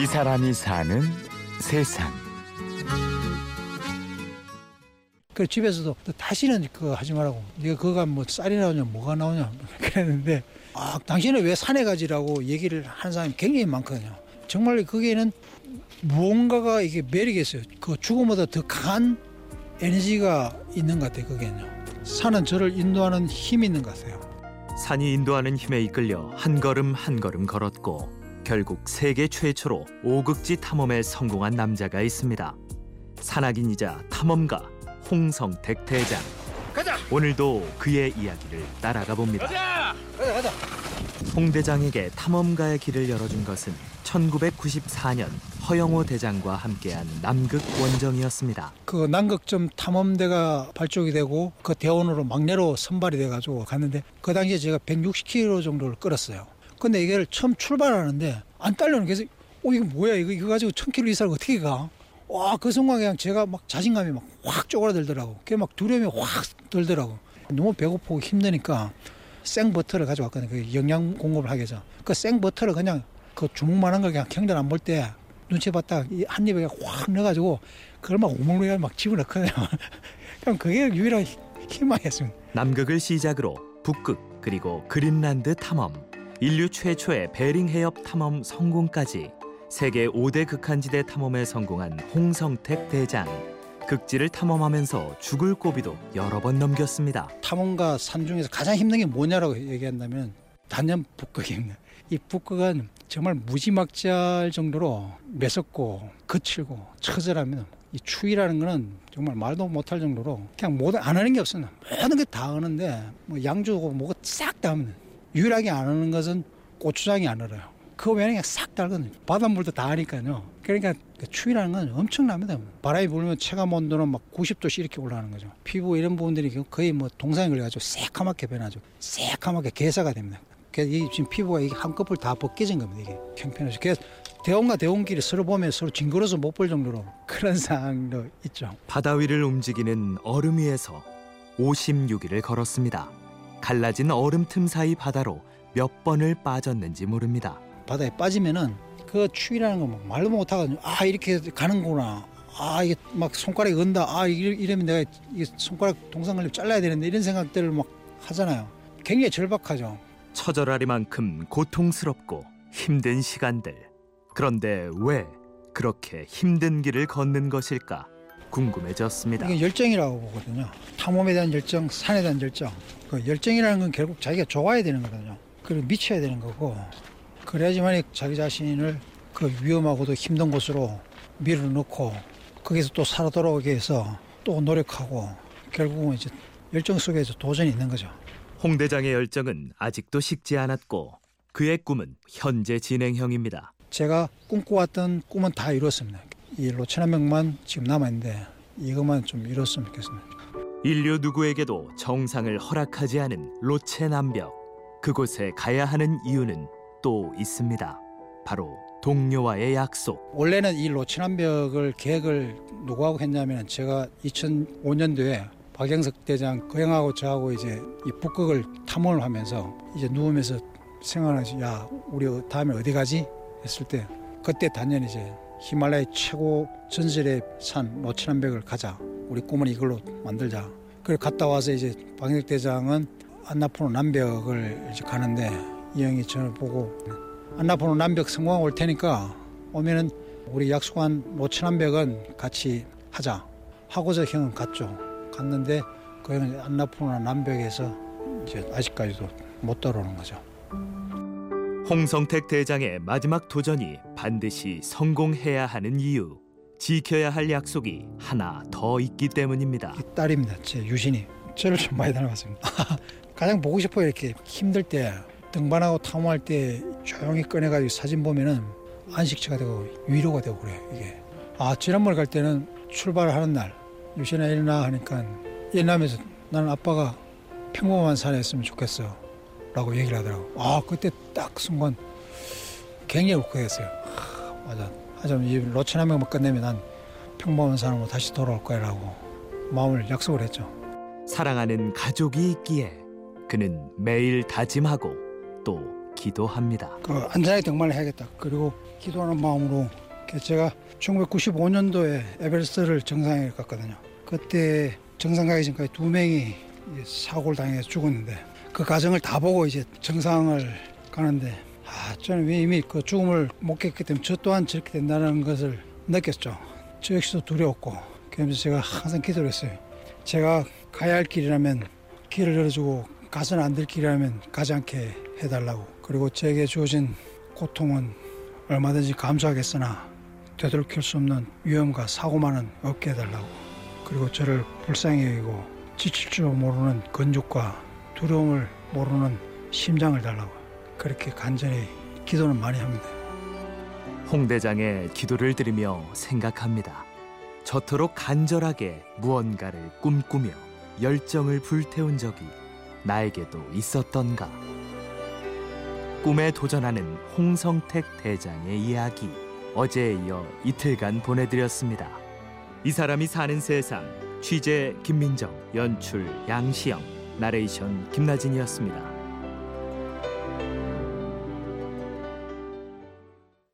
이 사람이 사는 세상. 그 집에서도 다시는 그거 하지 말라고. 네가 그거 하면 뭐 쌀이 나오냐 뭐가 나오냐 그랬는데 아 당신은 왜 산에 가지라고 얘기를 하는 사람이 굉장히 많거든요. 정말 거기에는 무언가가 이게 매력이 있어요. 그 죽음보다 더 강한 에너지가 있는 것 같아요. 거기에는요. 산은 저를 인도하는 힘이 있는 것 같아요. 산이 인도하는 힘에 이끌려 한 걸음 한 걸음 걸었고 결국 세계 최초로 오극지 탐험에 성공한 남자가 있습니다. 산악인이자 탐험가 홍성택 대장. 가자. 오늘도 그의 이야기를 따라가 봅니다. 가자 가자. 홍 대장에게 탐험가의 길을 열어준 것은 1994년 허영호 대장과 함께한 남극 원정이었습니다. 그 남극점 탐험대가 발족이 되고 그 대원으로 막내로 선발이 돼가지고 갔는데 그 당시에 제가 160km 정도를 끌었어요. 근데 이게 처음 출발하는데 안 딸려는 계속 어 이거 뭐야 이거 이거 가지고 1000km 이상을 어떻게 가? 와 그 순간 그냥 제가 막 자신감이 막 확 쪼그라들더라고. 그게 막 두려움이 확 들더라고. 너무 배고프고 힘드니까 생버터를 가져왔거든요. 그 영양 공급을 하기 위해서. 그 생버터를 그냥 그 주먹만한 걸 그냥 경전 안볼 때 눈치 봤다 이한 입에 확 넣어가지고 그걸 막 오물오물 막 집어넣거든요. 그럼 그게 유일한 희망이었습니다. 남극을 시작으로 북극 그리고 그린란드 탐험, 인류 최초의 베링 해협 탐험 성공까지 세계 5대 극한지대 탐험에 성공한 홍성택 대장. 극지를 탐험하면서 죽을 고비도 여러 번 넘겼습니다. 탐험가 산 중에서 가장 힘든 게 뭐냐라고 얘기한다면 단연 북극입니다. 이 북극은 정말 무지막지할 정도로 매섭고 거칠고 처절하면 이 추위라는 거는 정말 말도 못할 정도로 그냥 모든 안 하는 게 없어요. 모든 게 다 하는데 뭐 양주고 뭐가 싹 다 합니다. 유일하게 안 하는 것은 고추장이 안 얼어요. 그 외에는 싹 달거든요. 바닷물도 다 하니까요. 그러니까 그 추위라는 건 엄청납니다. 바람이 불면 체감 온도는 막 90도씩 이렇게 올라가는 거죠. 피부 이런 부분들이 거의 뭐 동상이 걸려가지고 새카맣게 변하죠. 새카맣게 개사가 됩니다. 그래서 이 지금 피부가 이게 한꺼풀 다 벗겨진 겁니다. 이게 형편없이. 그래서 대원과 대원끼리 서로 보면 서로 징그러서 못 볼 정도로 그런 상황도 있죠. 바다 위를 움직이는 얼음 위에서 56일을 걸었습니다. 갈라진 얼음 틈 사이 바다로 몇 번을 빠졌는지 모릅니다. 바다에 빠지면은 그 추위라는 거 말도 못하거든요. 아 이렇게 가는구나. 아 이게 막 손가락이 건다. 아 이러- 이러면 내가 이 손가락 동상 걸리면 잘라야 되는데 이런 생각들을 막 하잖아요. 굉장히 절박하죠. 처절하리만큼 고통스럽고 힘든 시간들. 그런데 왜 그렇게 힘든 길을 걷는 것일까 궁금해졌습니다. 이게 열정이라고 보거든요. 탐험에 대한 열정, 산에 대한 열정. 그 열정이라는 건 결국 자기가 좋아야 되는 거거든요. 그리고 미쳐야 되는 거고 그래야지만 자기 자신을 그 위험하고도 힘든 곳으로 밀어넣고 거기서 또 살아 돌아오기 위해서 또 노력하고 결국은 이제 열정 속에서 도전이 있는 거죠. 홍 대장의 열정은 아직도 식지 않았고 그의 꿈은 현재 진행형입니다. 제가 꿈꿔왔던 꿈은 다 이뤘습니다. 이 로천한 명만 지금 남아있는데 이것만 좀 이뤘으면 좋겠습니다. 인류 누구에게도 정상을 허락하지 않은 로체 남벽. 그곳에 가야 하는 이유는 또 있습니다. 바로 동료와의 약속. 원래는 이 로친암벽을 계획을 누구하고 했냐면 제가 2005년도에 박영석 대장 그 형하고 저하고 이제 이 북극을 탐험을 하면서 이제 누우면서 생각하지 야 우리 다음에 어디 가지 했을 때 그때 단연 이제 히말라야 최고 전설의 산 로친암벽을 가자 우리 꿈은 이걸로 만들자 그래 갔다 와서 이제 박영석 대장은 안나푸르 남벽을 이제 가는데 이 형이 저를 보고 안나포노 남벽 성공하고 올 테니까 오면은 우리 약속한 로천남벽은 같이 하자 하고서 형은 갔죠. 갔는데 그 형은 안나포노 남벽에서 이제 아직까지도 못 따라오는 거죠. 홍성택 대장의 마지막 도전이 반드시 성공해야 하는 이유. 지켜야 할 약속이 하나 더 있기 때문입니다. 이 딸입니다. 제 유신이 저를 좀 많이 닮았습니다. 가장 보고 싶어요. 이렇게 힘들 때 등반하고 탐험할 때 조용히 꺼내가지고 사진 보면은 안식처가 되고 위로가 되고 그래요. 이게 아 지난번에 갈 때는 출발을 하는 날 유신아 일어나 하니까 일어나면서 나는 아빠가 평범한 산에 있으면 좋겠어 라고 얘기를 하더라고 아 그때 딱 순간 굉장히 울컥했어요 아, 맞아 이 로천 한 명만 끝내면 난 평범한 산으로 다시 돌아올 거야 라고 마음을 약속을 했죠 사랑하는 가족이 있기에 그는 매일 다짐하고 또 기도합니다. 그 안전하게 등반을 해야겠다. 그리고 기도하는 마음으로 그 제가 1995년도에 에베레스트를 정상에 갔거든요. 그때 정상 가기 전까지 두 명이 사고를 당해서 죽었는데 그 과정을 다 보고 이제 정상을 가는데 아 저는 이미 그 죽음을 목격했기 때문에 저 또한 저렇게 된다는 것을 느꼈죠. 저 역시도 두려웠고 그러면서 제가 항상 기도를 했어요. 제가 가야 할 길이라면 길을 열어주고 가서는 안 될 길이라면 가지 않게 해달라고 그리고 제게 주어진 고통은 얼마든지 감수하겠으나 되돌릴 수 없는 위험과 사고만은 없게 해달라고 그리고 저를 불쌍히 여기고 지칠 줄 모르는 건축과 두려움을 모르는 심장을 달라고 그렇게 간절히 기도는 많이 합니다. 홍 대장의 기도를 들으며 생각합니다. 저토록 간절하게 무언가를 꿈꾸며 열정을 불태운 적이 나에게도 있었던가. 꿈에 도전하는 홍성택 대장의 이야기 어제에 이어 이틀간 보내드렸습니다. 이 사람이 사는 세상 취재 김민정 연출 양시영 나레이션 김나진이었습니다.